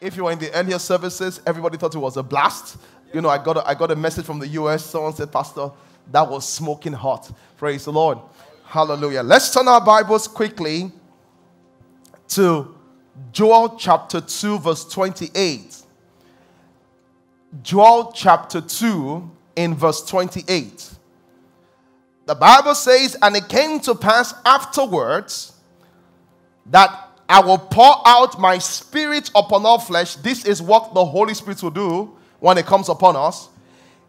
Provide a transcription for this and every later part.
If you were in the earlier services, everybody thought it was a blast. You know, I got a, I got a message from the US. Someone said, Pastor, that was smoking hot. Praise the Lord. Hallelujah. Let's turn our Bibles quickly to Joel chapter 2, verse 28. Joel chapter 2, in verse 28. The Bible says, And it came to pass afterwards that I will pour out my spirit upon all flesh. This is what the Holy Spirit will do when it comes upon us.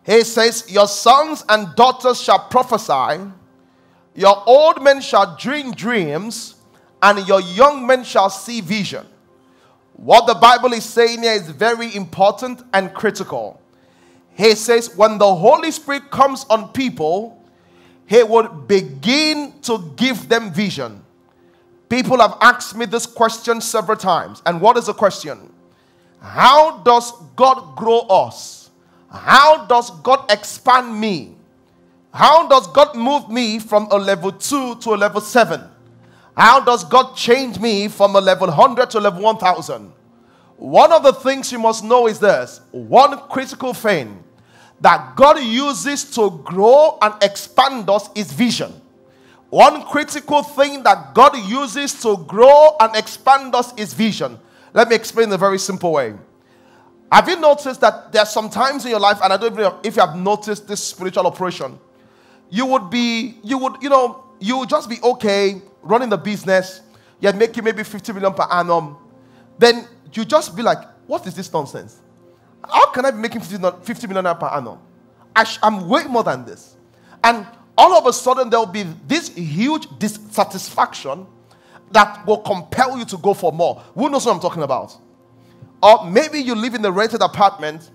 He says, Your sons and daughters shall prophesy, your old men shall dream dreams, and your young men shall see vision. What the Bible is saying here is very important and critical. He says, When the Holy Spirit comes on people, He would begin to give them vision. People have asked me this question several times. And what is the question? How does God grow us? How does God expand me? How does God move me from a level 2 to a level 7? How does God change me from a level 100 to a level 1000? One of the things you must know is this one critical thing that God uses to grow and expand us is vision. One critical thing that God uses to grow and expand us is vision. Let me explain in a very simple way. Have you noticed that there are some times in your life, and I don't know if you have noticed this spiritual operation, you would be, you would, you know, you would just be okay running the business, you're making maybe 50 million per annum. Then you just be like, what is this nonsense? How can I be making 50 million per annum? I am way more than this. And all of a sudden there will be this huge dissatisfaction that will compel you to go for more. Who knows what I'm talking about? Or maybe you live in a rented apartment,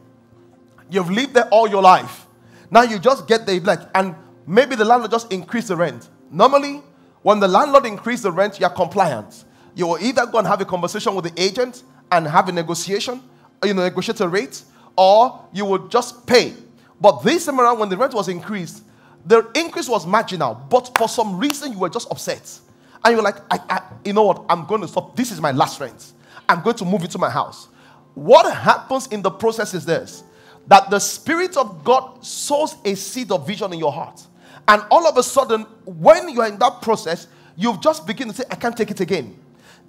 you've lived there all your life. Now you just get there, like, and maybe the landlord just increased the rent. Normally, when the landlord increased the rent, you're compliant. You will either go and have a conversation with the agent and have a negotiation, you know, negotiate a rate, or you would just pay. But this time around, when the rent was increased, the increase was marginal, but for some reason you were just upset. And you were like, I, I, you know what? I'm going to stop. This is my last rent. I'm going to move into my house. What happens in the process is this that the Spirit of God sows a seed of vision in your heart. And all of a sudden, when you are in that process, you've just begin to say, I can't take it again.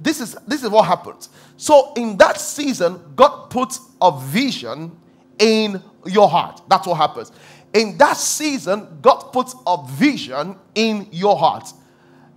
This is this is what happens. So in that season, God puts a vision in your heart. That's what happens in that season, God puts a vision in your heart.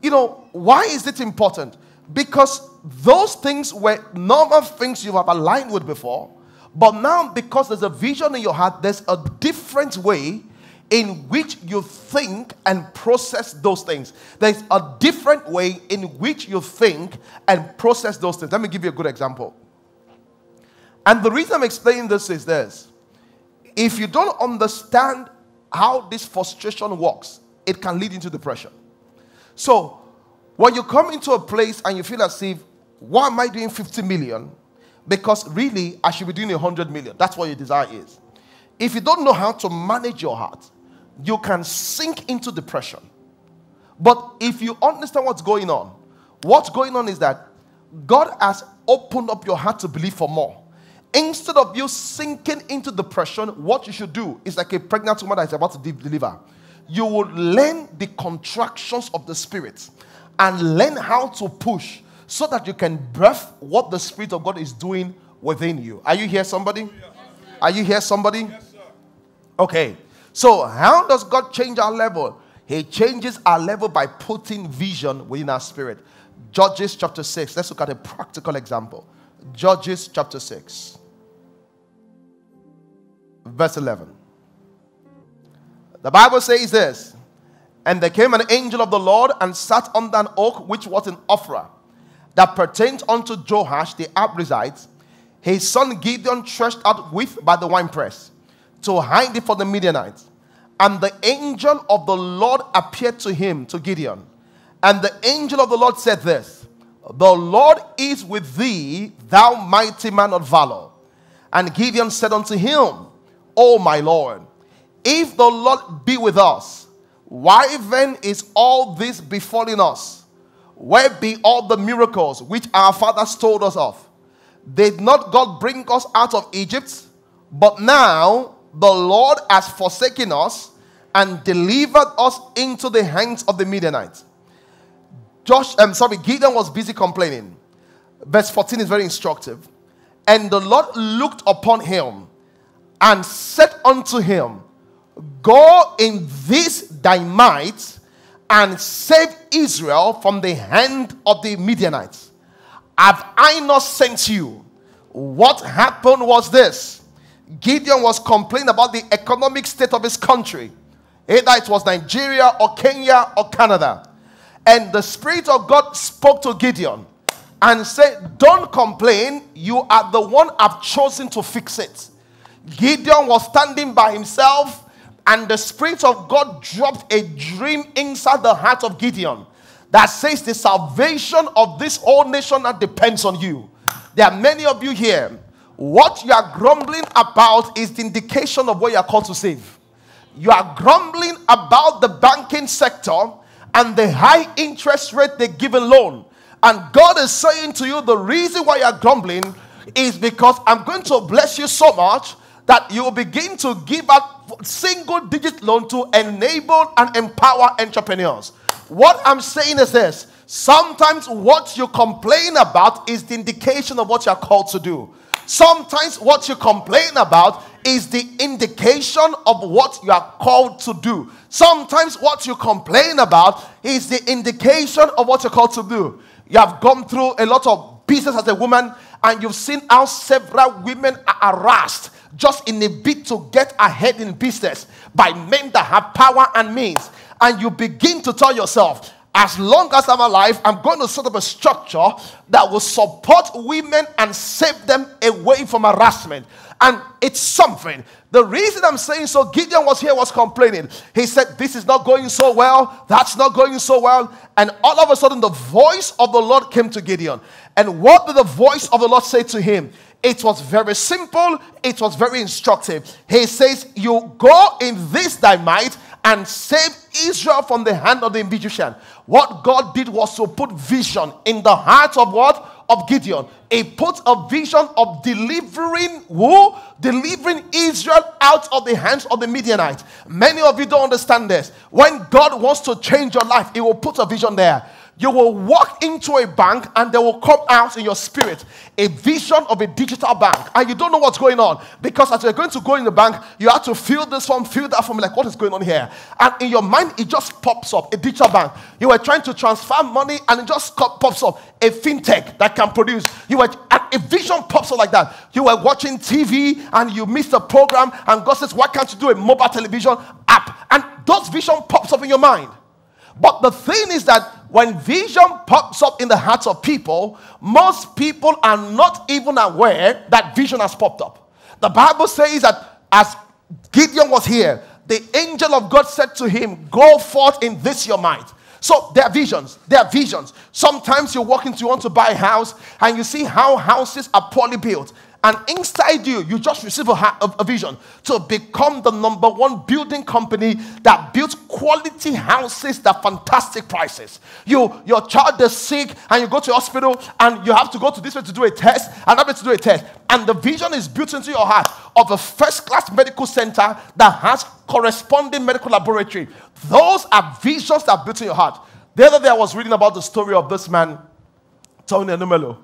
You know, why is it important? Because those things were normal things you have aligned with before, but now because there's a vision in your heart, there's a different way in which you think and process those things. There's a different way in which you think and process those things. Let me give you a good example. And the reason I'm explaining this is this if you don't understand how this frustration works, it can lead into depression. So, when you come into a place and you feel as if, why am I doing 50 million? Because really, I should be doing 100 million. That's what your desire is. If you don't know how to manage your heart, you can sink into depression. But if you understand what's going on, what's going on is that God has opened up your heart to believe for more. Instead of you sinking into depression, what you should do is like a pregnant woman that is about to deliver. You would learn the contractions of the spirit and learn how to push so that you can birth what the Spirit of God is doing within you. Are you here, somebody? Are you here, somebody? Okay. So, how does God change our level? He changes our level by putting vision within our spirit. Judges chapter 6. Let's look at a practical example. Judges chapter 6 verse 11. The Bible says this And there came an angel of the Lord and sat under an oak which was in Ophrah, that pertained unto Joash the Abiezrite. His son Gideon threshed out with by the winepress to hide it for the Midianites. And the angel of the Lord appeared to him, to Gideon. And the angel of the Lord said this The Lord is with thee, thou mighty man of valor. And Gideon said unto him, Oh, my Lord, if the Lord be with us, why then is all this befalling us? Where be all the miracles which our fathers told us of? Did not God bring us out of Egypt? But now the Lord has forsaken us and delivered us into the hands of the Midianites. Josh, I'm um, sorry, Gideon was busy complaining. Verse 14 is very instructive. And the Lord looked upon him and said unto him, Go in this thy might and save Israel from the hand of the Midianites. Have I not sent you? What happened was this Gideon was complaining about the economic state of his country, either it was Nigeria or Kenya or Canada. And the Spirit of God spoke to Gideon and said, Don't complain, you are the one I've chosen to fix it. Gideon was standing by himself and the Spirit of God dropped a dream inside the heart of Gideon that says the salvation of this whole nation that depends on you. There are many of you here. What you are grumbling about is the indication of what you are called to save. You are grumbling about the banking sector and the high interest rate they give a loan. And God is saying to you, the reason why you are grumbling is because I'm going to bless you so much that you will begin to give out single digit loan to enable and empower entrepreneurs. What I'm saying is this sometimes what you complain about is the indication of what you're called to do. Sometimes what you complain about is the indication of what you are called to do. Sometimes what you complain about is the indication of what you're called to do. You have gone through a lot of business as a woman, and you've seen how several women are harassed just in a bid to get ahead in business by men that have power and means. And you begin to tell yourself, as long as I'm alive, I'm going to set up a structure that will support women and save them away from harassment. And it's something. The reason I'm saying so, Gideon was here, was complaining. He said, This is not going so well, that's not going so well. And all of a sudden, the voice of the Lord came to Gideon. And what did the voice of the Lord say to him? It was very simple, it was very instructive. He says, You go in this thy might and save Israel from the hand of the Egyptian. What God did was to put vision in the heart of what? Of Gideon. He put a vision of delivering who? Delivering Israel out of the hands of the Midianites. Many of you don't understand this. When God wants to change your life, He will put a vision there you will walk into a bank and there will come out in your spirit. A vision of a digital bank. And you don't know what's going on. Because as you're going to go in the bank you have to fill this form fill that form like what is going on here? And in your mind it just pops up a digital bank. You were trying to transfer money and it just pops up. A fintech that can produce. You were a vision pops up like that. You were watching tv and you missed a program and god says why can't you do a mobile television app? And those vision pops up in your mind but the thing is that when vision pops up in the hearts of people, most people are not even aware that vision has popped up. The Bible says that as Gideon was here, the angel of God said to him, Go forth in this your might. So there are visions. There are visions. Sometimes you walk into, you want to buy a house, and you see how houses are poorly built. And inside you, you just receive a, a, vision to become the number one building company that builds quality houses at fantastic prices. You, your child is sick and you go to hospital and you have to go to this way to do a test, another way to do a test. And the vision is built into your heart of a first class medical center that has corresponding medical laboratory. Those are visions that are built in your heart. The other day I was reading about the story of this man, Tony Elumelu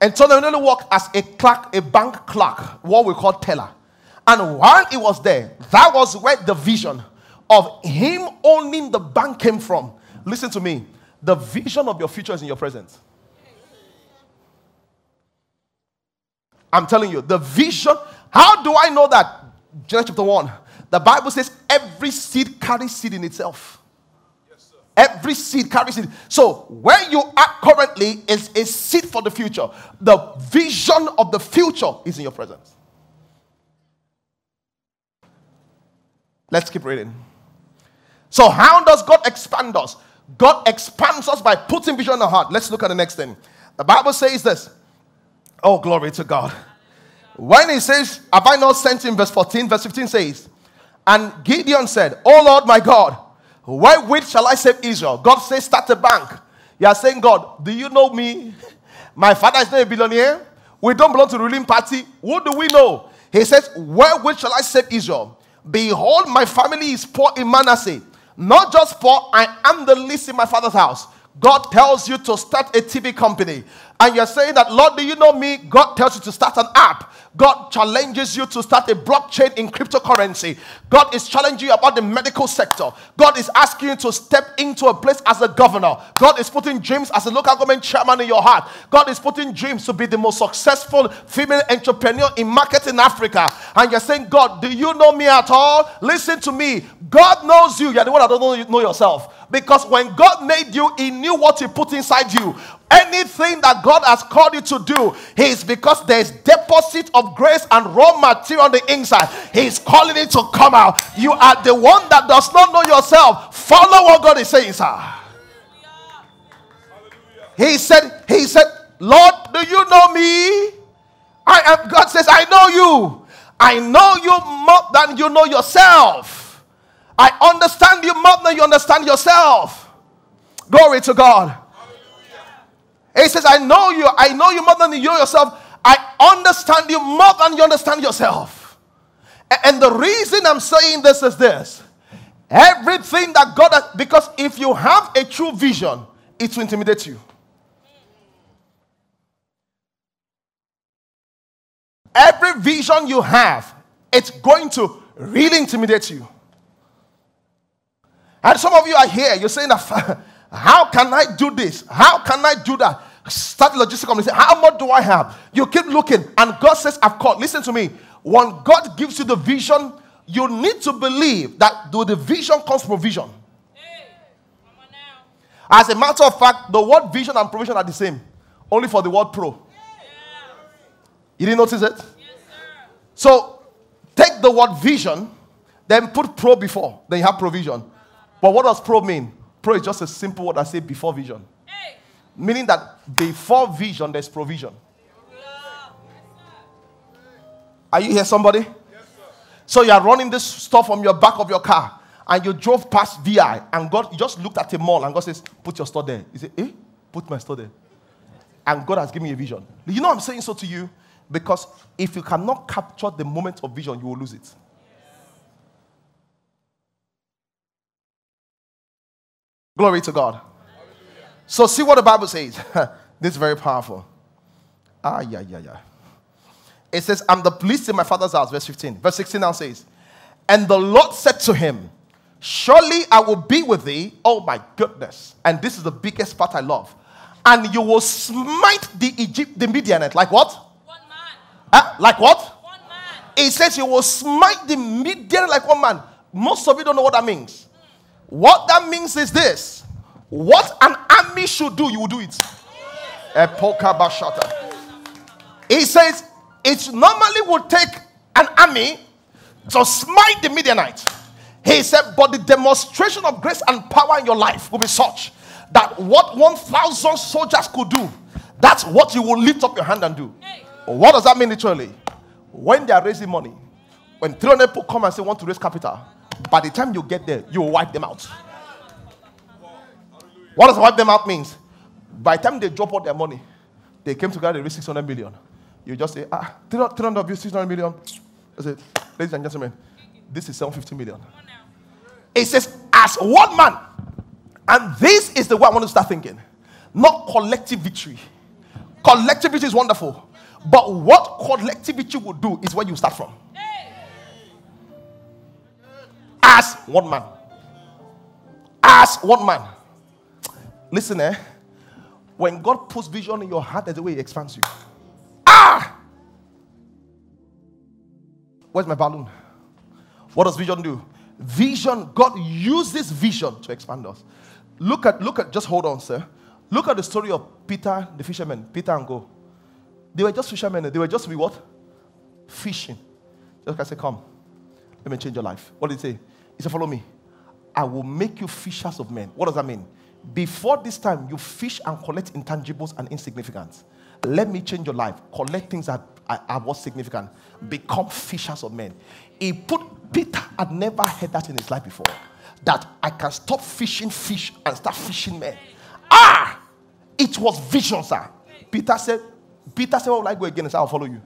and so they only worked as a clerk, a bank clerk, what we call teller. And while he was there, that was where the vision of him owning the bank came from. Listen to me. The vision of your future is in your present. I'm telling you, the vision. How do I know that? Genesis chapter 1. The Bible says every seed carries seed in itself. Every seed carries it. So, where you are currently is a seed for the future. The vision of the future is in your presence. Let's keep reading. So, how does God expand us? God expands us by putting vision in our heart. Let's look at the next thing. The Bible says this. Oh, glory to God. When he says, Have I not sent him? Verse 14, verse 15 says, And Gideon said, Oh Lord my God, which shall I save Israel? God says, start a bank. You are saying, God, do you know me? My father is not a billionaire. We don't belong to the ruling party. What do we know? He says, Wherewith shall I save Israel? Behold, my family is poor in Manasseh. Not just poor, I am the least in my father's house. God tells you to start a TV company. And you're saying that, Lord, do you know me? God tells you to start an app. God challenges you to start a blockchain in cryptocurrency. God is challenging you about the medical sector. God is asking you to step into a place as a governor. God is putting dreams as a local government chairman in your heart. God is putting dreams to be the most successful female entrepreneur in market in Africa. And you're saying, God, do you know me at all? Listen to me. God knows you. You're the one that don't know yourself. Because when God made you, He knew what He put inside you. Anything that God has called you to do He is because there's deposit of grace and raw material on the inside. He's calling it to come out. You are the one that does not know yourself. Follow what God is saying, sir. He said, He said, Lord, do you know me? I am God says, I know you. I know you more than you know yourself. I understand you more than you understand yourself. Glory to God. He says, I know you. I know you more than you yourself. I understand you more than you understand yourself. And the reason I'm saying this is this everything that God has, because if you have a true vision, it will intimidate you. Every vision you have, it's going to really intimidate you. And some of you are here, you're saying that, how can I do this? How can I do that? Start logistic company. Say, how much do I have? You keep looking, and God says, I've called. Listen to me. When God gives you the vision, you need to believe that through the vision comes provision. As a matter of fact, the word vision and provision are the same, only for the word pro. You didn't notice it? Yes, so take the word vision, then put pro before, then you have provision. But what does pro mean? Pro is just a simple word I say before vision. Meaning that before vision, there's provision. Are you here, somebody? Yes, so you are running this stuff from your back of your car, and you drove past VI, and God you just looked at a mall, and God says, "Put your store there." You say, "Eh? Put my store there." And God has given me a vision. You know I'm saying so to you because if you cannot capture the moment of vision, you will lose it. Glory to God. So, see what the Bible says. this is very powerful. Ah, yeah, yeah, yeah. It says, I'm the least in my father's house, verse 15. Verse 16 now says, And the Lord said to him, Surely I will be with thee. Oh my goodness. And this is the biggest part I love. And you will smite the Egypt, the Midianite. Like what? One man. Uh, like what? One man. It says you will smite the Midianite like one man. Most of you don't know what that means. What that means is this what an army should do, you will do it. A poker bash. He says it normally would take an army to smite the Midianite. He said, but the demonstration of grace and power in your life will be such that what 1,000 soldiers could do, that's what you will lift up your hand and do. What does that mean literally? When they are raising money, when 300 people come and say want to raise capital, by the time you get there, you will wipe them out. What does wipe them out means? By the time they drop all their money, they came together, they raised 600 million. You just say, ah, 300 of you, 600 million. I say, ladies and gentlemen, this is 750 million. It says, as one man. And this is the way I want to start thinking. Not collective victory. Collective victory is wonderful. But what collective victory will do is where you start from. As one man. As one man. Listen, eh? When God puts vision in your heart, that's the way He expands you. Ah! Where's my balloon? What does vision do? Vision, God uses vision to expand us. Look at, look at, just hold on, sir. Look at the story of Peter, the fisherman, Peter and go. They were just fishermen. They were just be what? Fishing. Just I say, come, let me change your life. What did he say? He said, follow me. I will make you fishers of men. What does that mean? Before this time, you fish and collect intangibles and insignificance. Let me change your life. Collect things that are, are what significant. Become fishers of men. He put Peter had never heard that in his life before. That I can stop fishing fish and start fishing men. Ah! It was vision, sir. Peter said, Peter said, Where will I go again? And I'll follow you.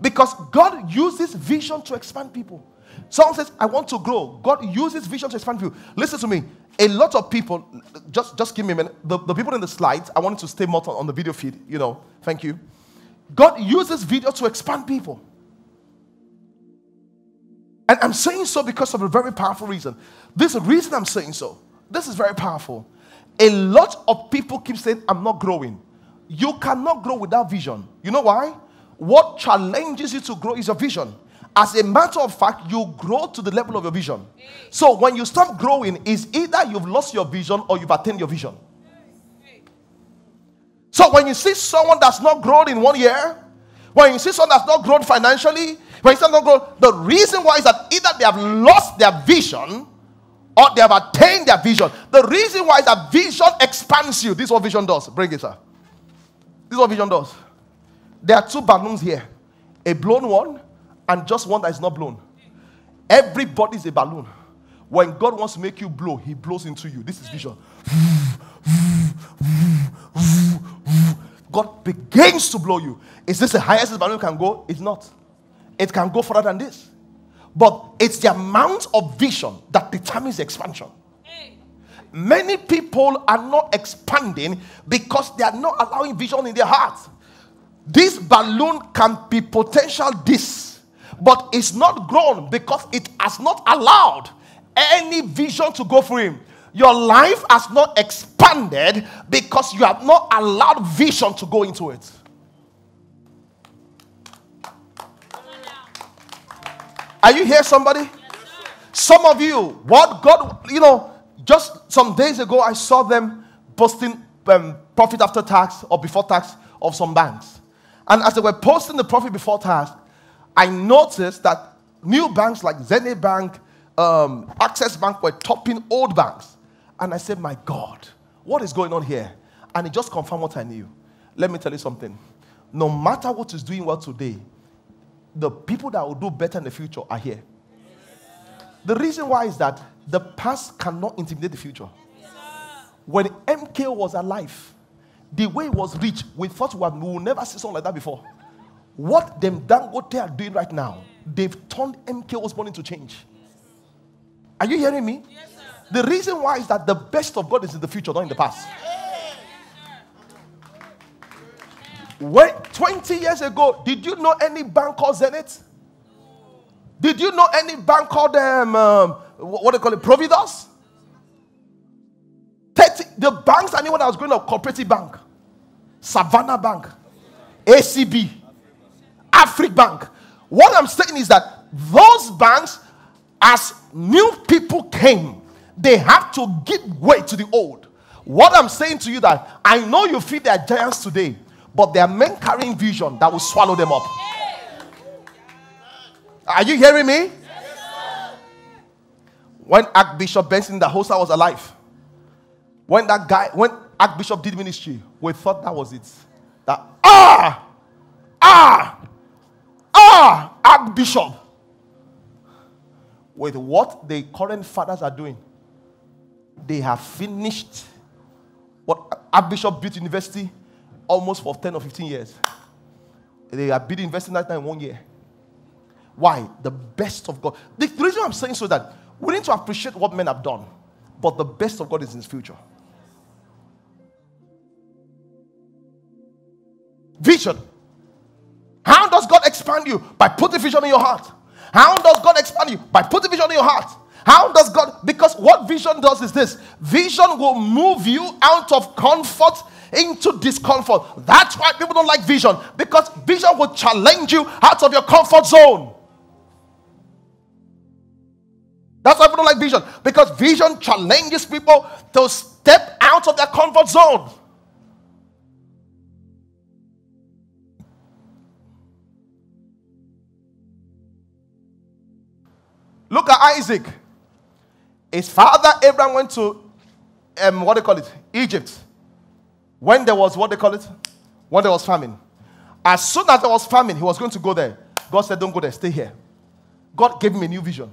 Because God uses vision to expand people. Someone says, I want to grow. God uses vision to expand you. Listen to me. A lot of people, just, just give me a minute. The, the people in the slides, I wanted to stay more on the video feed, you know. Thank you. God uses video to expand people. And I'm saying so because of a very powerful reason. This reason I'm saying so. This is very powerful. A lot of people keep saying, I'm not growing. You cannot grow without vision. You know why? What challenges you to grow is your vision. As a matter of fact, you grow to the level of your vision. So when you stop growing, is either you've lost your vision or you've attained your vision. So when you see someone that's not grown in one year, when you see someone that's not grown financially, when you see not grown, the reason why is that either they have lost their vision or they have attained their vision. The reason why is that vision expands you. This is what vision does. Bring it, sir. This is what vision does. There are two balloons here a blown one and just one that is not blown. Everybody is a balloon. When God wants to make you blow, He blows into you. This is vision. God begins to blow you. Is this the highest this balloon can go? It's not. It can go further than this. But it's the amount of vision that determines expansion. Many people are not expanding because they are not allowing vision in their heart. This balloon can be potential this, but it's not grown because it has not allowed any vision to go through him. Your life has not expanded because you have not allowed vision to go into it. Are you here, somebody? Some of you, what God, you know, just some days ago, I saw them posting um, profit after tax or before tax of some banks. And as they were posting the profit before tax, I noticed that new banks like Zenith Bank, um, Access Bank were topping old banks. And I said, My God, what is going on here? And it just confirmed what I knew. Let me tell you something. No matter what is doing well today, the people that will do better in the future are here. The reason why is that the past cannot intimidate the future. When MK was alive, the way he was rich, we thought we, will never see something like that before. What them Dangote are doing right now, they've turned MK Osborne into change. Are you hearing me? Yes, the reason why is that the best of God is in the future, not in the past. When 20 years ago, did you know any bank called Zenith? Did you know any bank called um, um what do you call it, Providus? 30, the banks I knew when I was going to Cooperative Bank, Savannah Bank, ACB, Afribank. What I'm saying is that those banks, as new people came, they have to give way to the old. What I'm saying to you that I know you feel they are giants today, but they are men carrying vision that will swallow them up. Are you hearing me? when Archbishop Benson Idahosa was alive, when that guy, when Archbishop did ministry, we thought that was it. That ah, ah, ah, Archbishop. With what the current fathers are doing, they have finished what Archbishop built university almost for 10 or 15 years. They have built university that time in one year. Why? The best of God. The reason I'm saying so that we need to appreciate what men have done, but the best of God is in his future. Vision. How does God expand you? By putting vision in your heart. How does God expand you? By putting vision in your heart. How does God? Because what vision does is this vision will move you out of comfort into discomfort. That's why people don't like vision because vision will challenge you out of your comfort zone. That's why people don't like vision because vision challenges people to step out of their comfort zone. Look at Isaac. His father Abraham went to um, what they call it, Egypt. When there was what they call it, when there was famine. As soon as there was famine, he was going to go there. God said, "Don't go there. Stay here." God gave him a new vision.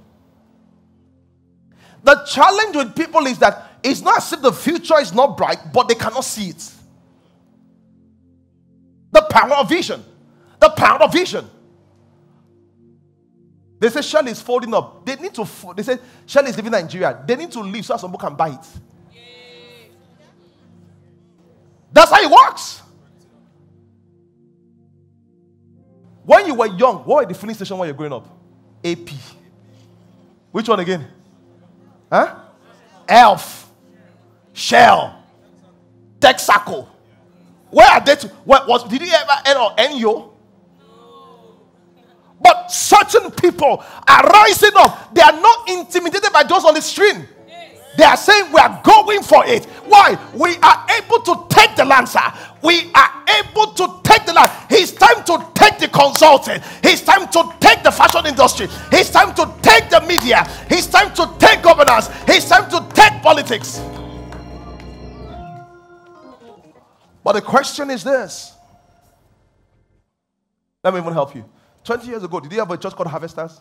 The challenge with people is that it's not as if the future is not bright, but they cannot see it. The power of vision. The power of vision. They say Shell is folding up. They need to. They say Shell is leaving Nigeria. They need to leave so that some people can buy it. That's how it works. When you were young, what were the filling station when you're growing up? AP. Which one again? Huh? Elf. Shell. Texaco. Where are they? To, what was? Did he ever end on NU? But certain people are rising up. They are not intimidated by those on the stream. They are saying we are going for it. Why? We are able to take the land, sir. We are able to take the land. It's time to take the consulting. It's time to take the fashion industry. It's time to take the media. It's time to take governance. It's time to take politics. But the question is this. Let me even help you. 20 years ago, did you have a church called Harvesters?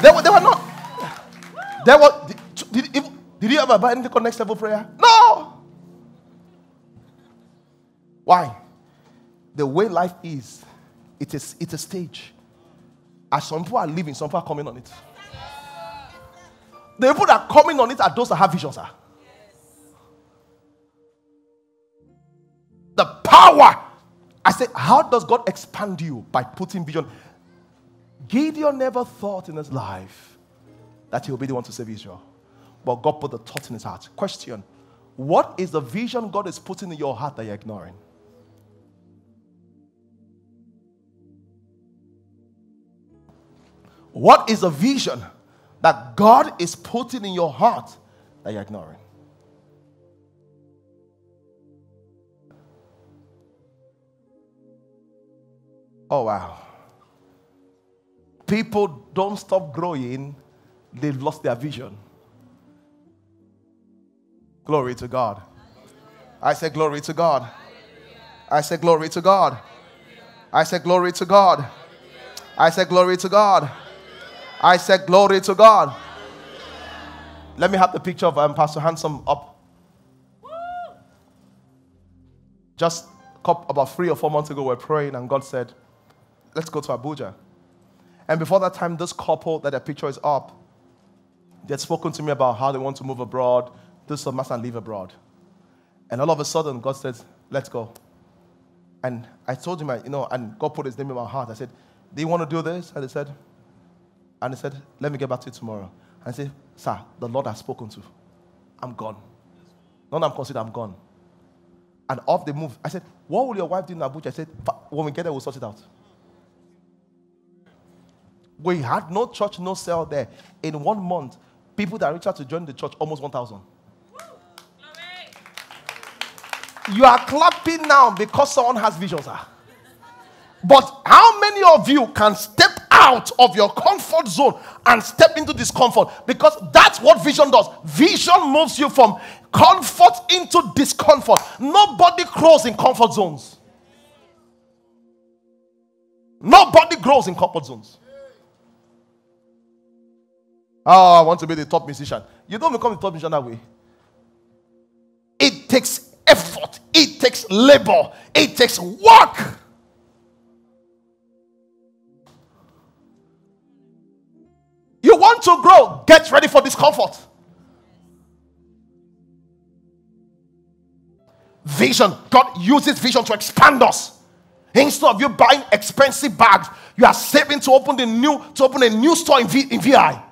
They were, they were not. They were. Did, did, did you ever buy anything called next level prayer? No. Why? The way life is, it is it's a stage. As some people are living, some people are coming on it. The people that are coming on it are those that have visions. Sir. Power. I say, how does God expand you? By putting vision. Gideon never thought in his life that he would be the one to save Israel. But God put the thought in his heart. Question What is the vision God is putting in your heart that you're ignoring? What is the vision that God is putting in your heart that you're ignoring? Oh, wow people don't stop growing, they've lost their vision. Glory to God. I say, Glory to God. I say, Glory to God. I say, Glory to God. I say, Glory to God. I say, Glory to God. Let me have the picture of um, Pastor Handsome up. Just about three or four months ago, we we're praying, and God said, Let's go to Abuja. And before that time, this couple that the picture is up, they had spoken to me about how they want to move abroad, do some mass and live abroad. And all of a sudden, God said, Let's go. And I told him, you know, and God put his name in my heart. I said, Do you want to do this? And he said, and he said, Let me get back to you tomorrow. And I said, Sir, the Lord has spoken to. I'm gone. None I'm considered, I'm gone. And off they move. I said, What will your wife do in Abuja? I said, When we get there, we'll sort it out. We had no church, no cell there. In one month, people that reached out to join the church, almost 1,000. You are clapping now because someone has visions. Sir. But how many of you can step out of your comfort zone and step into discomfort? Because that's what vision does. Vision moves you from comfort into discomfort. Nobody grows in comfort zones. Nobody grows in comfort zones. Oh, I want to be the top musician. You don't become the top musician that way. It takes effort, it takes labor, it takes work. You want to grow, get ready for discomfort. Vision. God uses vision to expand us. Instead of you buying expensive bags, you are saving to open the new to open a new store in, v, in VI.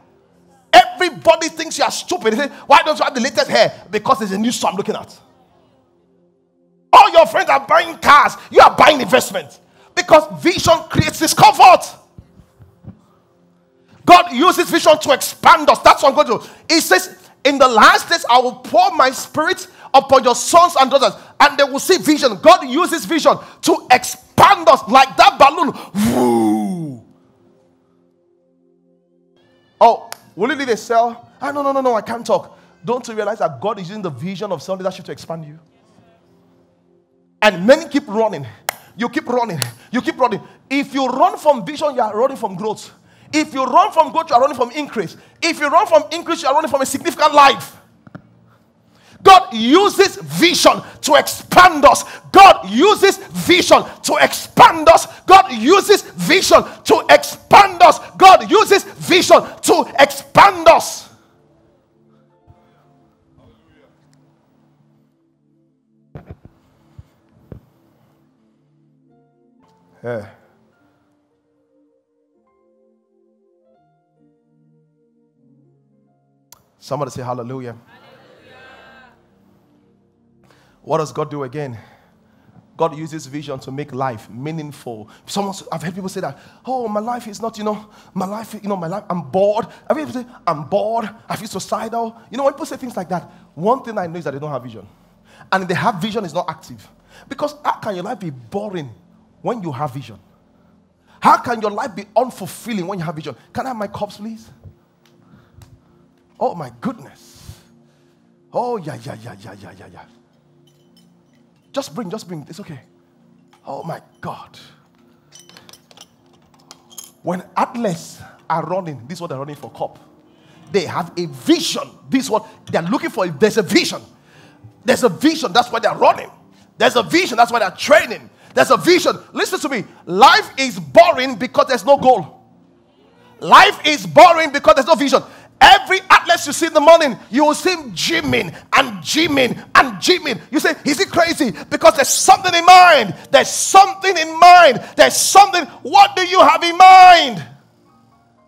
Everybody thinks you are stupid. Say, Why don't you have the latest hair? Because it's a new store I'm looking at. All your friends are buying cars, you are buying investment. Because vision creates discomfort. God uses vision to expand us. That's what I'm going to do. He says, In the last days, I will pour my spirit upon your sons and daughters, and they will see vision. God uses vision to expand us like that balloon. Woo. Oh, Will you leave a cell? Ah, no, no, no, no, I can't talk. Don't you realize that God is using the vision of self leadership to expand you? And many keep running. You keep running. You keep running. If you run from vision, you are running from growth. If you run from growth, you are running from increase. If you run from increase, you are running from a significant life. God uses vision to expand us. God uses vision to expand us. God uses vision to expand us. God uses vision to expand us. Yeah. Somebody say hallelujah. hallelujah. What does God do again? God uses vision to make life meaningful. Someone, I've heard people say that, oh, my life is not, you know, my life, you know, my life, I'm bored. I've heard people say, I'm bored, I feel suicidal. You know, when people say things like that, one thing I know is that they don't have vision. And if they have vision it's not active. Because how can your life be boring when you have vision? How can your life be unfulfilling when you have vision? Can I have my cups, please? Oh my goodness. Oh, yeah, yeah, yeah, yeah, yeah, yeah, yeah. Just bring, just bring. It's okay. Oh my God. When athletes are running, this is what they're running for cup. They have a vision. This is what they're looking for. There's a vision. There's a vision. That's why they're running. There's a vision. That's why they're training. There's a vision. Listen to me. Life is boring because there's no goal. Life is boring because there's no vision. Every atlas you see in the morning, you will see him gymming and gymming and gymming. You say, Is he crazy? Because there's something in mind. There's something in mind. There's something. What do you have in mind?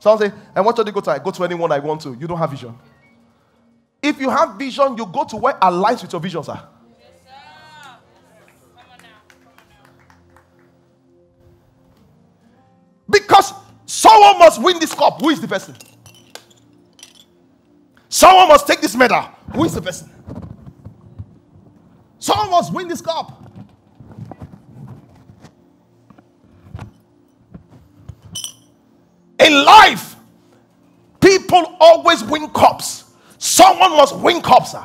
Someone say, And what should I go to? I go to anyone I want to. You don't have vision. If you have vision, you go to where aligns with your vision, sir. Because someone must win this cup. Who is the person? Someone must take this medal. Who is the person? Someone must win this cup. In life, people always win cups. Someone must win cups. Sir.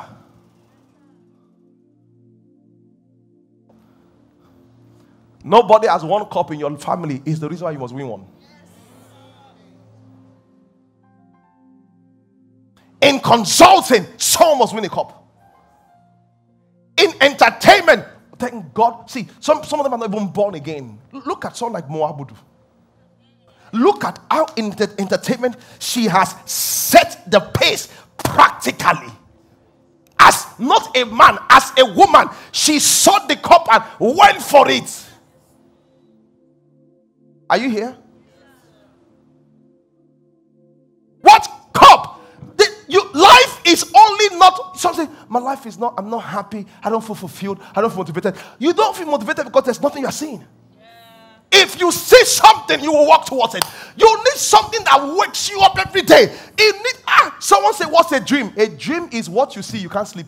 Nobody has one cup in your family is the reason why you must win one. In consulting, someone must win a cup. In entertainment, thank God. See, some, some of them are not even born again. Look at someone like Mo Abudu. Look at how in the entertainment she has set the pace practically. As not a man, as a woman, she sought the cup and went for it. Are you here? Not something. My life is not. I'm not happy. I don't feel fulfilled. I don't feel motivated. You don't feel motivated because there's nothing you're seeing. If you see something, you will walk towards it. You need something that wakes you up every day. It need, ah, someone say, What's a dream? A dream is what you see, you can't sleep.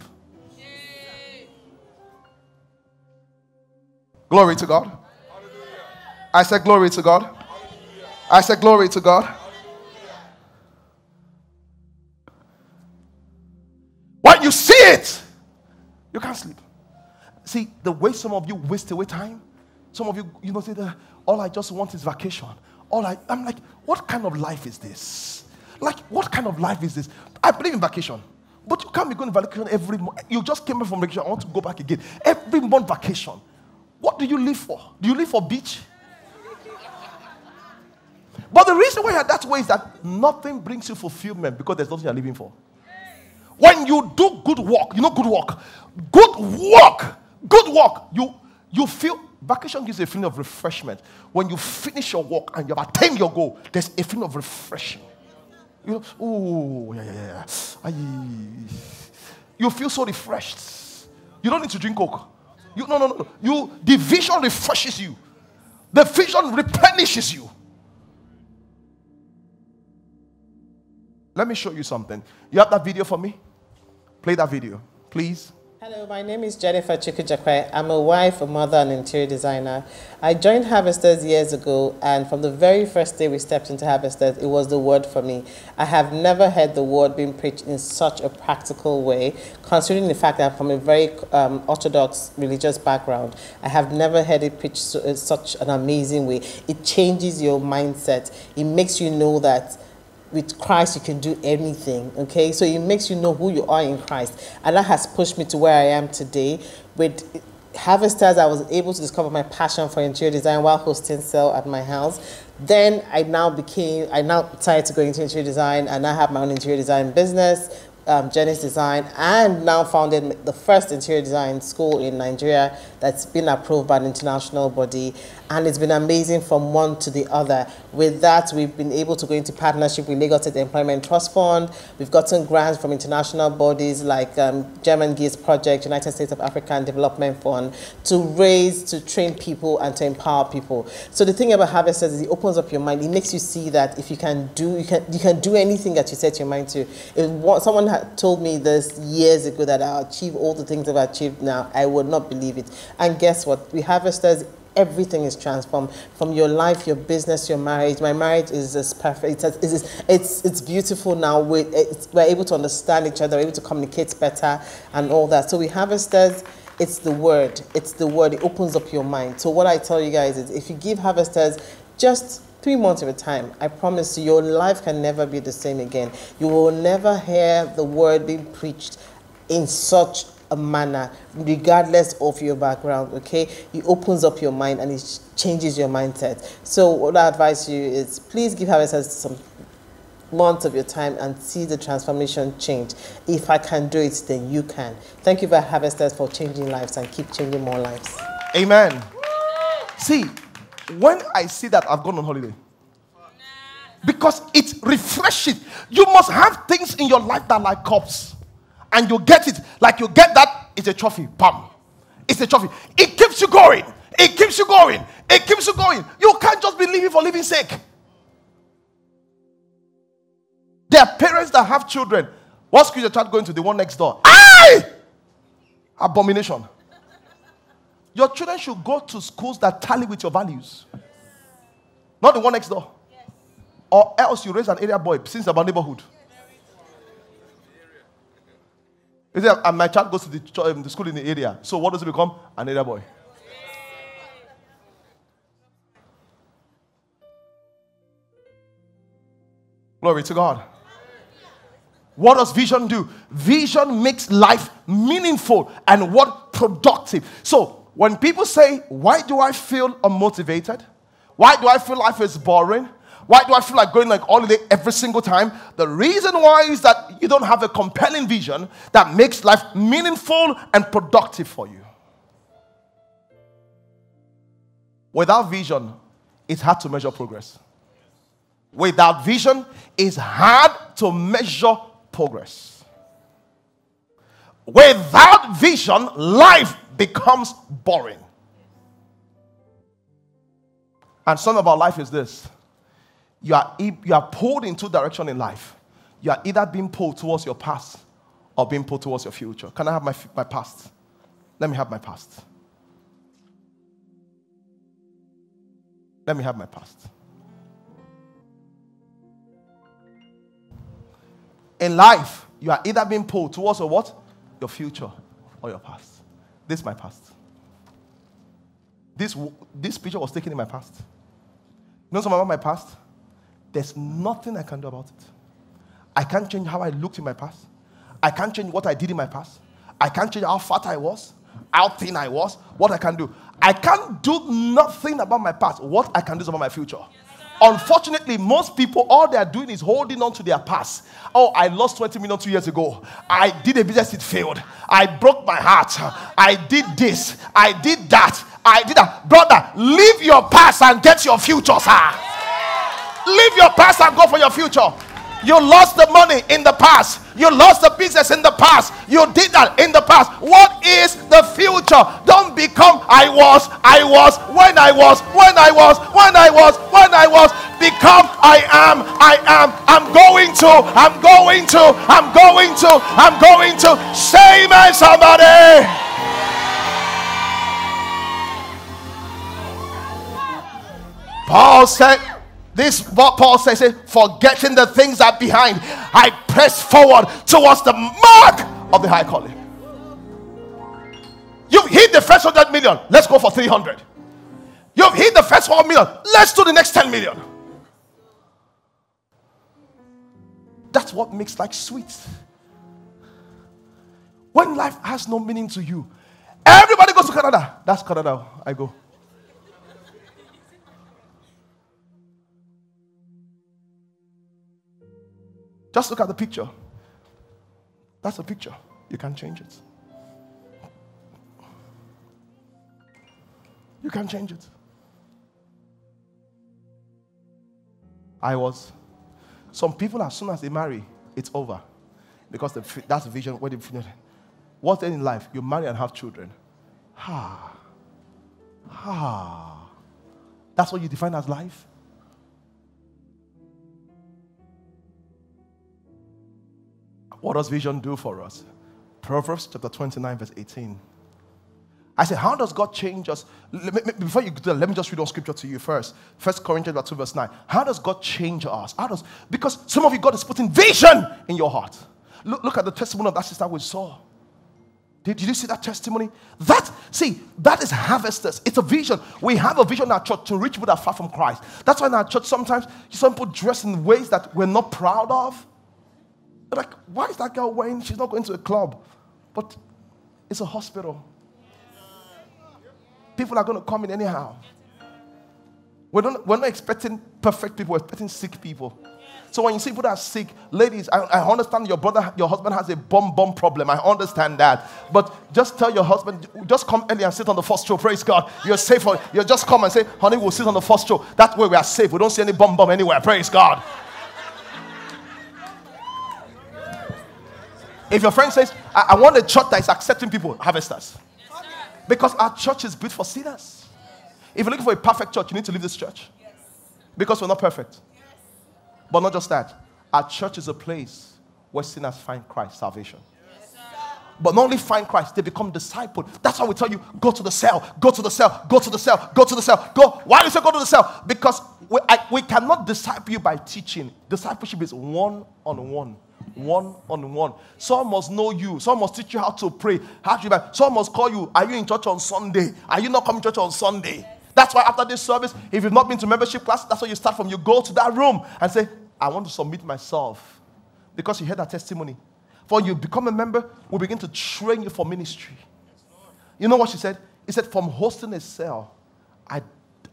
Glory to God. I said, Glory to God. I said, Glory to God. You see it, you can't sleep. See, the way some of you waste away time, some of you, you know, say that all I just want is vacation. All I, I'm like, what kind of life is this? Like, what kind of life is this? I believe in vacation. But you can't be going on vacation every month. You just came back from vacation. I want to go back again. Every month vacation. What do you live for? Do you live for beach? But the reason why you're that way is that nothing brings you fulfillment because there's nothing you're living for. When you do good work, you know good work, good work, good work, you you feel vacation gives a feeling of refreshment. When you finish your work and you've attained your goal, there's a feeling of refreshing. You know, oh yeah, yeah, yeah. you feel so refreshed. You don't need to drink coke. You no no no. You the vision refreshes you. The vision replenishes you. Let me show you something. You have that video for me? Play that video, please. Hello, my name is Jennifer Chikujakwe. I'm a wife, a mother, and interior designer. I joined Harvesters years ago, and from the very first day we stepped into Harvesters, it was the word for me. I have never heard the word being preached in such a practical way, considering the fact that I'm from a very um, orthodox religious background. I have never heard it preached in such an amazing way. It changes your mindset. It makes you know that with Christ you can do anything. Okay, so it makes you know who you are in Christ, and that has pushed me to where I am today. With Harvesters, I was able to discover my passion for interior design while hosting sale at my house. Then I now became, I now decided to go into interior design, and I have my own interior design business um, Genesis Design, and now founded the first interior design school in Nigeria that's been approved by an international body and it's been amazing from one to the other. With that, we've been able to go into partnership with Lagos State Employment Trust Fund. We've gotten grants from international bodies like um, German Gears Project, United States of African Development Fund, to raise, to train people and to empower people. So the thing about Harvesters is it opens up your mind. It makes you see that if you can do, you can, you can do anything that you set your mind to. If someone had told me this years ago that I'll achieve all the things I've achieved now, I would not believe it. And guess what? We Harvesters everything is transformed from your life, your business, your marriage. My marriage is as perfect. It's, it's, it's, it's beautiful now. We, it's, we're able to understand each other, we're able to communicate better and all that. So we harvesters, it's the word. It's the word. It opens up your mind. So what I tell you guys is if you give harvesters just three months of a time, I promise you, your life can never be the same again. You will never hear the word being preached in such manner, regardless of your background, okay? It opens up your mind and it changes your mindset. So what I advise you is please give Harvesters some months of your time and see the transformation change. If I can do it, then you can. Thank you for Harvesters for changing lives and keep changing more lives. Amen. See, when I see that I've gone on holiday, because it refreshes. You must have things in your life that are like cups and you get it like you get that, it's a trophy. Bam. It's a trophy. It keeps you going. It keeps you going. It keeps you going. You can't just be living for living sake. There are parents that have children. What school is your child going to? The one next door. Aye! Abomination. Your children should go to schools that tally with your values. Not the one next door. Or else you raise an area boy since about neighborhood. He said, and my child goes to the, um, the school in the area. So what does he become? An area boy. Glory to God. What does vision do? Vision makes life meaningful and what productive. So when people say, Why do I feel unmotivated? Why do I feel life is boring? Why do I feel like going like holiday every single time? The reason why is that you don't have a compelling vision that makes life meaningful and productive for you. Without vision, it's hard to measure progress. Without vision, it's hard to measure progress. Without vision, life becomes boring. And some of our life is this you are, you are pulled in two directions in life. You are either being pulled towards your past or being pulled towards your future. Can I have my, my past? Let me have my past. Let me have my past. In life, you are either being pulled towards your what? Your future or your past. This is my past. This, this picture was taken in my past. You know something about my past? There's nothing I can do about it. I can't change how I looked in my past. I can't change what I did in my past. I can't change how fat I was, how thin I was, what I can do. I can't do nothing about my past. What I can do is about my future. Unfortunately, most people, all they are doing is holding on to their past. Oh, I lost 20 million two years ago. I did a business, it failed. I broke my heart. I did this. I did that. I did that. Brother, leave your past and get your future, sir. Leave your past and go for your future. You lost the money in the past. You lost the business in the past. You did that in the past. What is the future? Don't become I was, I was, when I was, when I was, when I was, when I was. Become I am, I am. I'm going to, I'm going to, I'm going to, I'm going to. Say man, somebody. Paul said, this what Paul says, forgetting the things that behind, I press forward towards the mark of the high calling. You've hit the first 100 million. Let's go for 300. You've hit the first 1 million. Let's do the next 10 million. That's what makes life sweet. When life has no meaning to you, everybody goes to Canada. That's Canada. I go. Just look at the picture. That's a picture. You can't change it. You can't change it. I was. Some people, as soon as they marry, it's over. Because the, that's the vision where they. What's in life? You marry and have children. Ha. Ha. That's what you define as life? What does vision do for us? Proverbs chapter 29, verse 18. I said, How does God change us? Before you do let me just read one scripture to you first. First Corinthians 2, verse 9. How does God change us? How does because some of you God is putting vision in your heart. Look, look at the testimony of that sister we saw. Did, did you see that testimony? That, see, that is harvesters. It's a vision. We have a vision in our church to reach people that far from Christ. That's why in our church sometimes some people dress in ways that we're not proud of. Like, why is that girl wearing? She's not going to a club. But it's a hospital. People are going to come in anyhow. We're not, we're not expecting perfect people, we're expecting sick people. So when you see people that are sick, ladies, I, I, understand your brother, your husband has a bum bum problem. I understand that. But just tell your husband, just come early and sit on the first row. Praise God. You're safe. You just come and say, honey, we'll sit on the first row. That way we are safe. We don't see any bum bum anywhere. Praise God. If your friend says, I, I want a church that is accepting people, harvesters. Because our church is built for sinners. If you're looking for a perfect church, you need to leave this church. Because we're not perfect. But not just that. Our church is a place where sinners find Christ salvation. But not only find Christ, they become discipled. That's why we tell you go to the cell, go to the cell, go to the cell, go to the cell, go. Why do you say go to the cell? Because we, I, we cannot disciple you by teaching. Discipleship is one on one one on one. Someone must know you. Someone must teach you how to pray. How to. Someone must call you. Are you in church on Sunday? Are you not coming to church on Sunday? That's why after this service, if you've not been to membership class, that's where you start from. You go to that room and say, I want to submit myself. Because you heard that testimony. For you become a member, we begin to train you for ministry. You know what she said? He said, from hosting a cell, I,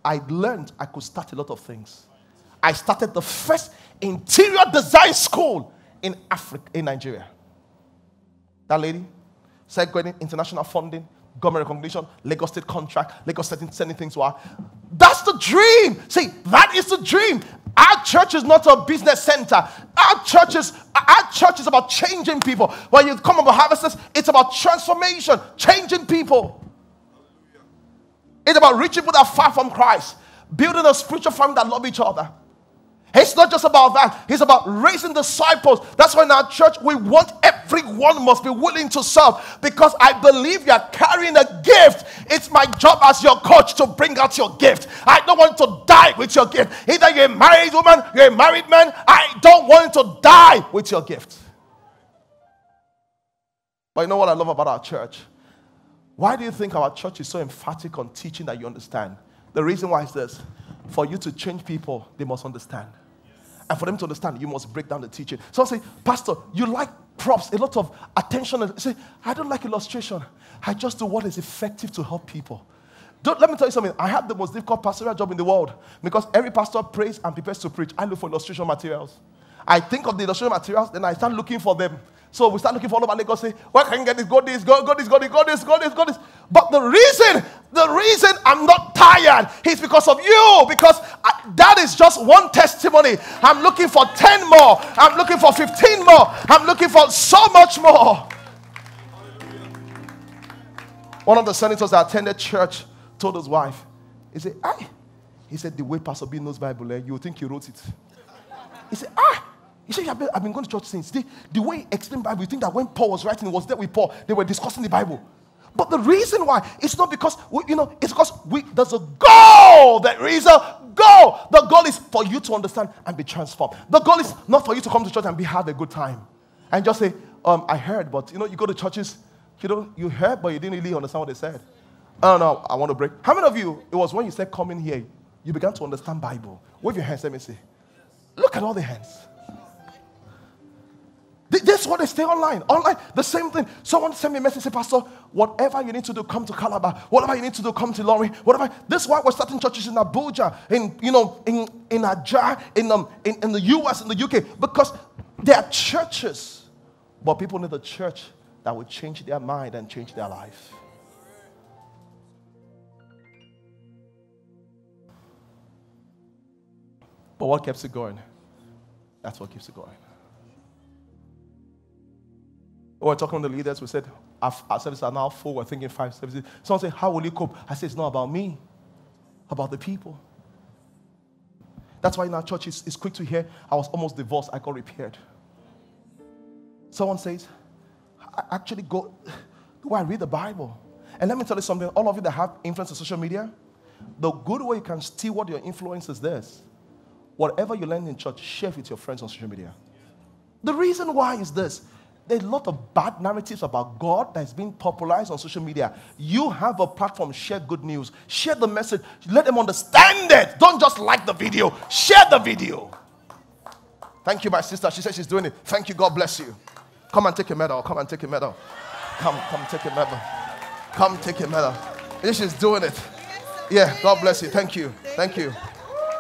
I learned I could start a lot of things. I started the first interior design school in Africa, in Nigeria. That lady said getting international funding, government recognition, Lagos State contract, Lagos State sending things to her. That's the dream. See, that is the dream. Our church is not a business center. Our church is, our church is about changing people. When you come about harvesters, it's about transformation, changing people. It's about reaching people that are far from Christ, building a spiritual family that love each other. It's not just about that. It's about raising disciples. That's why in our church we want everyone must be willing to serve because I believe you're carrying a gift. It's my job as your coach to bring out your gift. I don't want to die with your gift. Either you're a married woman, you're a married man. I don't want to die with your gift. But you know what I love about our church? Why do you think our church is so emphatic on teaching that you understand? The reason why is this for you to change people, they must understand. And for them to understand, you must break down the teaching. So I say, Pastor, you like props, a lot of attention. I say, I don't like illustration. I just do what is effective to help people. Don't, let me tell you something. I have the most difficult pastoral job in the world because every pastor prays and prepares to preach. I look for illustration materials. I think of the illustration materials, then I start looking for them. So we start looking for all over Lagos, say, where can you get this? Go this, go, go this, go this, go this, go this, go this. But the reason, the reason I'm not tired is because of you. Because I, that is just one testimony. I'm looking for 10 more. I'm looking for 15 more. I'm looking for so much more. One of the senators that attended church told his wife, he said, I, he said, the way Pastor B knows Bible, eh, you think he wrote it. He said, ah, he said, I've been, going to church since. The, the way he explained Bible, you think that when Paul was writing, was there with Paul. They were discussing the Bible. But the reason why, it's not because, we, you know, it's because we, there's a goal. There is a goal. The goal is for you to understand and be transformed. The goal is not for you to come to church and be have a good time. And just say, um, I heard, but you know, you go to churches, you know, you heard, but you didn't really understand what they said. Oh no, I want to break. How many of you, it was when you said coming here, you began to understand Bible? Wave your hands, let me see. Look at all the hands. This is what they stay online. Online, the same thing. Someone sent me a message, say, Pastor, whatever you need to do, come to Calabar. Whatever you need to do, come to Lorry. Whatever. This is why we're starting churches in Abuja, in you know, in in Aja, in um, in, in the US, in the UK, because there are churches, but people need a church that will change their mind and change their life. But what keeps it going? That's what keeps it going. We were talking to the leaders. We said, our, services are now full. We're thinking five services. Someone said, How will you cope? I said, It's not about me, about the people. That's why in our church, it's, it's quick to hear I was almost divorced, I got repaired. Someone says, I actually go, do I read the Bible? And let me tell you something all of you that have influence on social media, the good way you can steward your influence is this whatever you learn in church, share it with your friends on social media. The reason why is this there's a lot of bad narratives about God that's being popularized on social media. You have a platform, share good news, share the message, let them understand it. Don't just like the video, share the video. Thank you, my sister. She says she's doing it. Thank you. God bless you. Come and take a medal. Come and take a medal. Come, come take a medal. Come take a medal. She's doing it. Yeah, God bless you. Thank you. Thank you.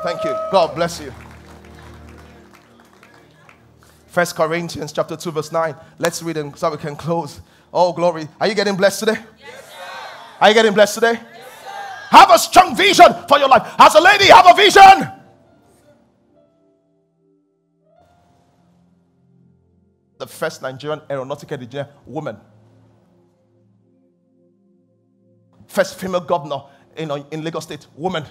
Thank you. God bless you. First Corinthians chapter 2, verse 9. Let's read it so we can close. Oh, glory. Are you getting blessed today? Yes, Are you getting blessed today? Yes, have a strong vision for your life. As a lady, have a vision. The first Nigerian aeronautical engineer woman. First female governor in, in Lagos State, woman.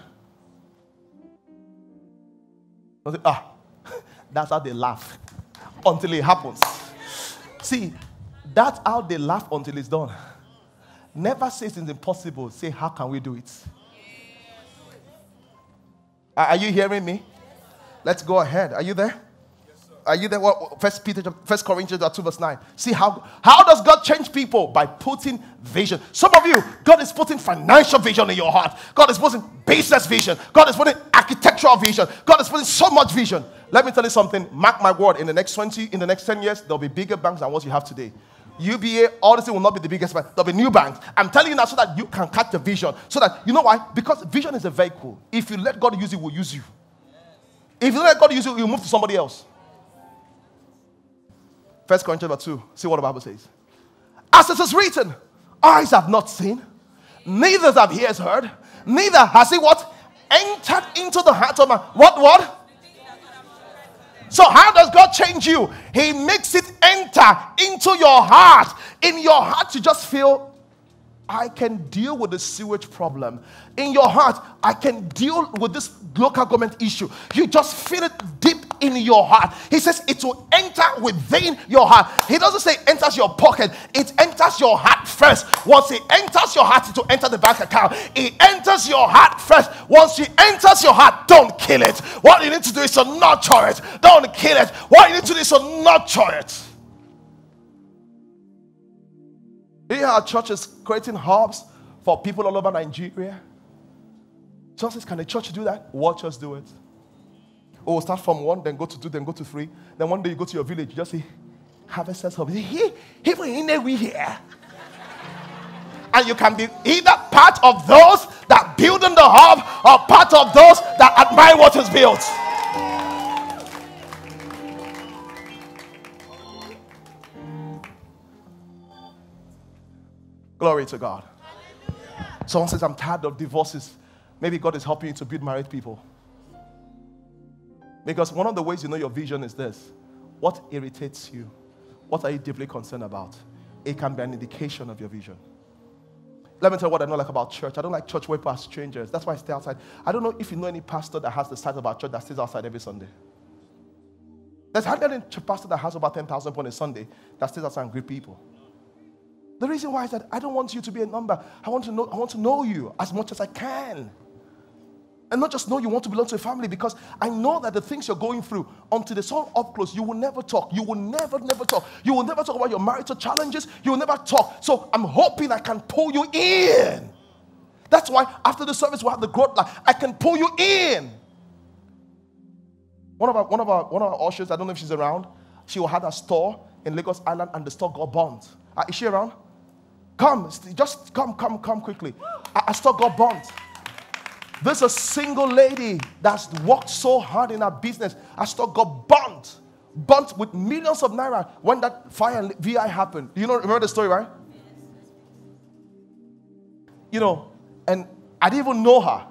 Ah, that's how they laugh until it happens. See, that's how they laugh until it's done. Never say it's impossible. Say, how can we do it? Are you hearing me? Let's go ahead. Are you there? Are you there? First Peter, First Corinthians 2, verse 9. See how how does God change people? By putting vision. Some of you, God is putting financial vision in your heart. God is putting business vision. God is putting architectural vision. God is putting so much vision. Let me tell you something. Mark my word. In the next 20, in the next 10 years, there'll be bigger banks than what you have today. UBA, all this will not be the biggest bank. There'll be new banks. I'm telling you now so that you can catch the vision. So that, you know why? Because vision is a vehicle. If you let God use it, will use you. If you let God use it, you move to somebody else. First Corinthians 2. See what the Bible says. As it is written, eyes have not seen, neither have ears heard, neither has he what? Entered into the heart of man. What, what? So, how does God change you? He makes it enter into your heart. In your heart, you just feel, I can deal with the sewage problem. In your heart, I can deal with this local government issue. You just feel it deep in your heart. He says it will enter within your heart. He doesn't say enters your pocket, it enters your heart first. Once it enters your heart, it will enter the bank account. It enters your heart first. Once it enters your heart, don't kill it. What you need to do is to nurture it. Don't kill it. What you need to do is to nurture it. Here our church is creating hubs for people all over Nigeria. Just can the church do that? Watch us do it. Oh, start from one, then go to two, then go to three. Then one day you go to your village, you just say, Harvesters Hub. Even in there we here. and you can be either part of those that build in the hub or part of those that admire what is built. Glory to God. Someone says, I'm tired of divorces. Maybe God is helping you to build married people. Because one of the ways you know your vision is this what irritates you? What are you deeply concerned about? It can be an indication of your vision. Let me tell you what I don't like about church. I don't like church where people are strangers. That's why I stay outside. I don't know if you know any pastor that has the size of our church that stays outside every Sunday. There's hardly any pastor that has about 10,000 people on a Sunday that stays outside and greet people. The reason why is that I don't want you to be a number. I want to know, I want to know you as much as I can. And not just know you want to belong to a family because I know that the things you're going through, until the sun up close, you will never talk. You will never, never talk. You will never talk about your marital challenges. You will never talk. So I'm hoping I can pull you in. That's why after the service, we'll have the growth line. I can pull you in. One of our, one of our, one of our ushers, I don't know if she's around, she have a store in Lagos Island and the store got burnt. Uh, is she around? Come, just come, come, come quickly. I, I store got burnt. There's a single lady that's worked so hard in her business. Her store got burnt, burnt with millions of naira when that fire VI happened. You know, remember the story, right? You know, and I didn't even know her.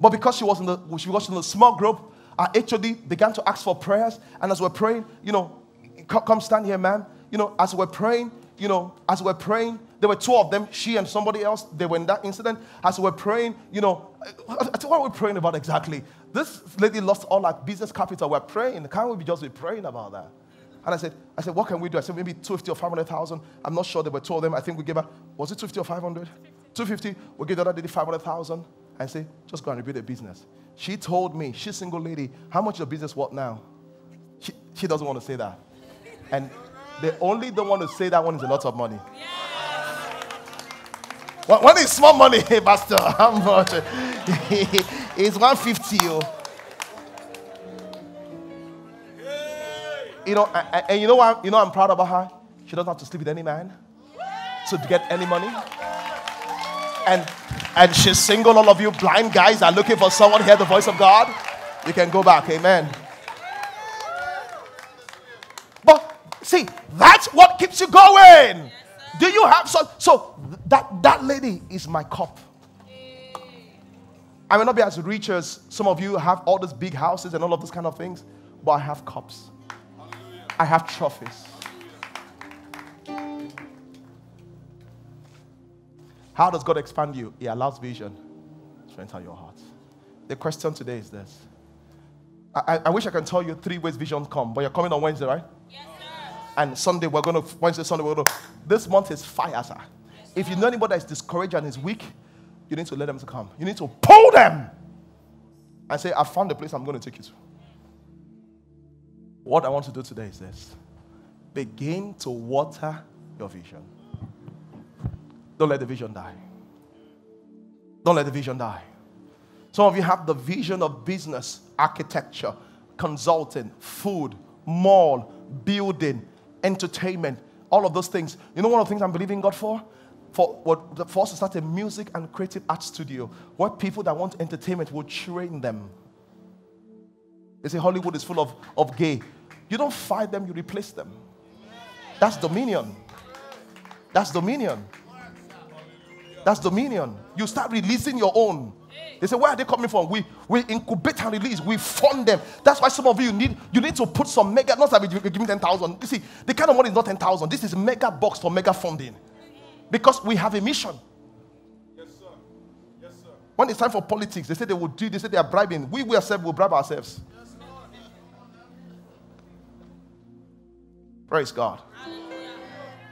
But because she was in the she was in a small group, our HOD began to ask for prayers. And as we're praying, you know, come stand here, ma'am. You know, as we're praying, you know, as we're praying, there were two of them, she and somebody else. They were in that incident. As we're praying, you know, what are we praying about exactly? This lady lost all our business capital. We're praying. Can't we just be praying about that? And I said, I said, what can we do? I said, maybe 250 or 500,000. I'm not sure there were two of them. I think we gave her, was it 250 or 500? 250. We gave the other lady 500,000. I say, just go and rebuild a business. She told me, she's single lady, how much your business worth now? She, she doesn't want to say that. And they only don't want to say that one is a lot of money. When, when it's small money, Pastor, how much? it's 150. Oh. You know, and you know what? You know I'm proud about her. She doesn't have to sleep with any man to get any money. And and she's single. All of you blind guys are looking for someone hear the voice of God. You can go back. Amen. But see, that's what keeps you going. Do you have so so that that lady is my cup. I may not be as rich as some of you have all these big houses and all of those kind of things, but I have cups. I have trophies. How does God expand you? He allows vision to enter your heart. The question today is this. I, I wish I can tell you three ways visions come, but you're coming on Wednesday, right? Yes. And Sunday, we're going to, Wednesday, Sunday, we're going to, this month is fire, sir. If you know anybody that is discouraged and is weak, you need to let them to come. You need to pull them and say, I found the place I'm going to take you to. What I want to do today is this begin to water your vision. Don't let the vision die. Don't let the vision die. Some of you have the vision of business, architecture, consulting, food, mall, building, entertainment, all of those things. You know one of the things I'm believing God for? For, what, for us to start a music and creative art studio where people that want entertainment will train them. They say Hollywood is full of, of gay. You don't fight them, you replace them. That's dominion. That's dominion. That's dominion. You start releasing your own. They say, where are they coming from? We we incubate and release. We fund them. That's why some of you need you need to put some mega. Not that we give me ten thousand. You see, the kind of money is not ten thousand. This is mega box for mega funding, because we have a mission. Yes, sir. Yes, sir. When it's time for politics, they say they will do. They say they are bribing. We, we ourselves will bribe ourselves. Yes, Praise God.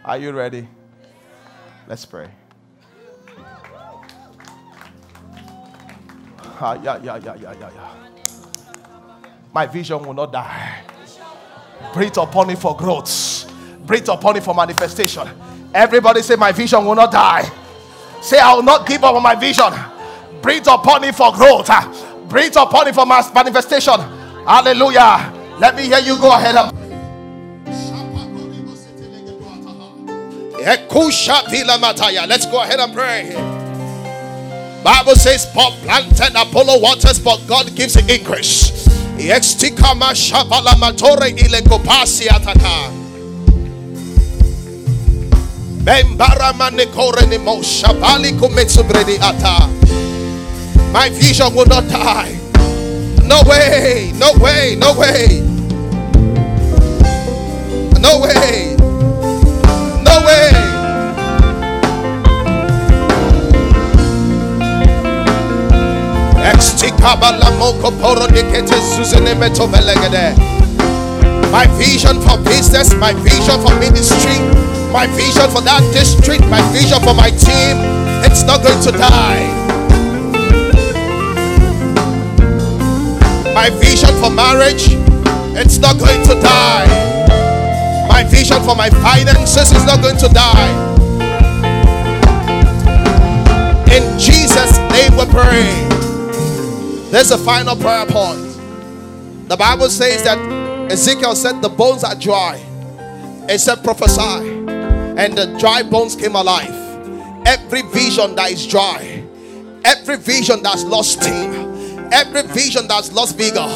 Are you ready? Let's pray. Yeah, yeah, yeah, yeah, yeah, yeah. My vision will not die. Breathe upon it for growth. Breathe upon it for manifestation. Everybody say, My vision will not die. Say, I will not give up on my vision. Breathe upon it for growth. Breathe upon it for manifestation. Hallelujah. Let me hear you go ahead. Let's go ahead and pray. Bible says Paul planted Apollo waters, but God gives increase. My vision will not die. No way, no way, no way. Vision for business, my vision for ministry, my vision for that district, my vision for my team, it's not going to die. My vision for marriage, it's not going to die. My vision for my finances is not going to die. In Jesus' name we pray. There's a final prayer point. The Bible says that Ezekiel said the bones are dry. It said, prophesy. And the dry bones came alive. Every vision that is dry, every vision that's lost steam, every vision that's lost vigor,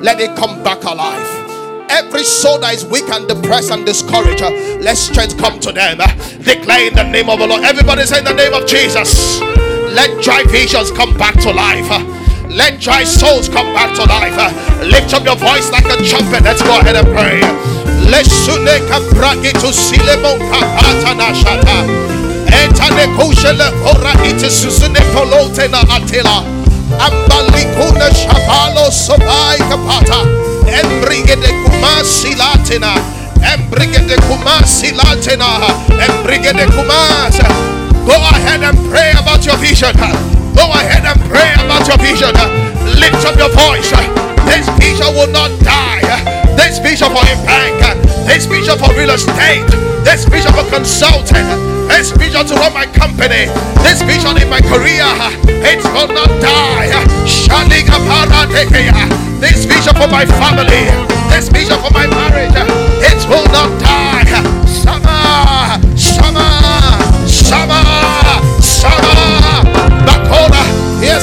let it come back alive. Every soul that is weak and depressed and discouraged, let strength come to them. Declare in the name of the Lord. Everybody say in the name of Jesus. Let dry visions come back to life. Let dry souls come back to life. Lift up your voice like a trumpet. Let's go ahead and pray. Lesune kapragi to silemo kapata na shata. Etane kushele ora ite susune polote na atela. Ambalikuna shabalo sobai kapata. Embrige de kumasi latina. Embrige de kumasi latina. Embrige kumasi. Go ahead and pray about your vision. Go ahead and pray vision. Lift up your voice. This vision will not die. This vision for a bank. This vision for real estate. This vision for consulting. This vision to run my company. This vision in my career. It will not die. This vision for my family. This vision for my marriage. It will not die. Summer. Summer. Summer. Summer.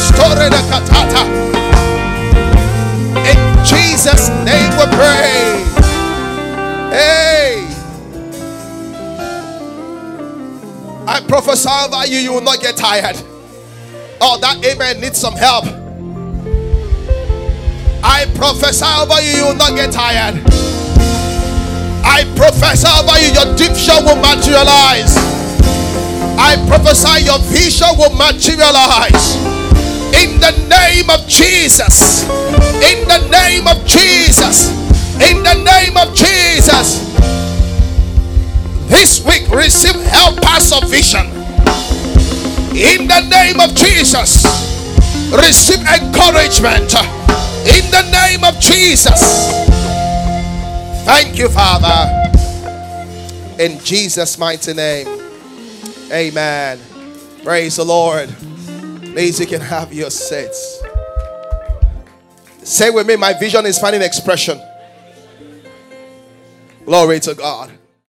Story the katata in Jesus' name we pray. Hey. I prophesy over you, you will not get tired. Oh, that amen needs some help. I prophesy over you, you will not get tired. I prophesy over you, your vision will materialize. I prophesy your vision will materialize. In the name of Jesus. In the name of Jesus. In the name of Jesus. This week, receive helpers of vision. In the name of Jesus. Receive encouragement. In the name of Jesus. Thank you, Father. In Jesus' mighty name. Amen. Praise the Lord. Please, you can have your seats. Say with me, my vision is finding expression. Glory to God.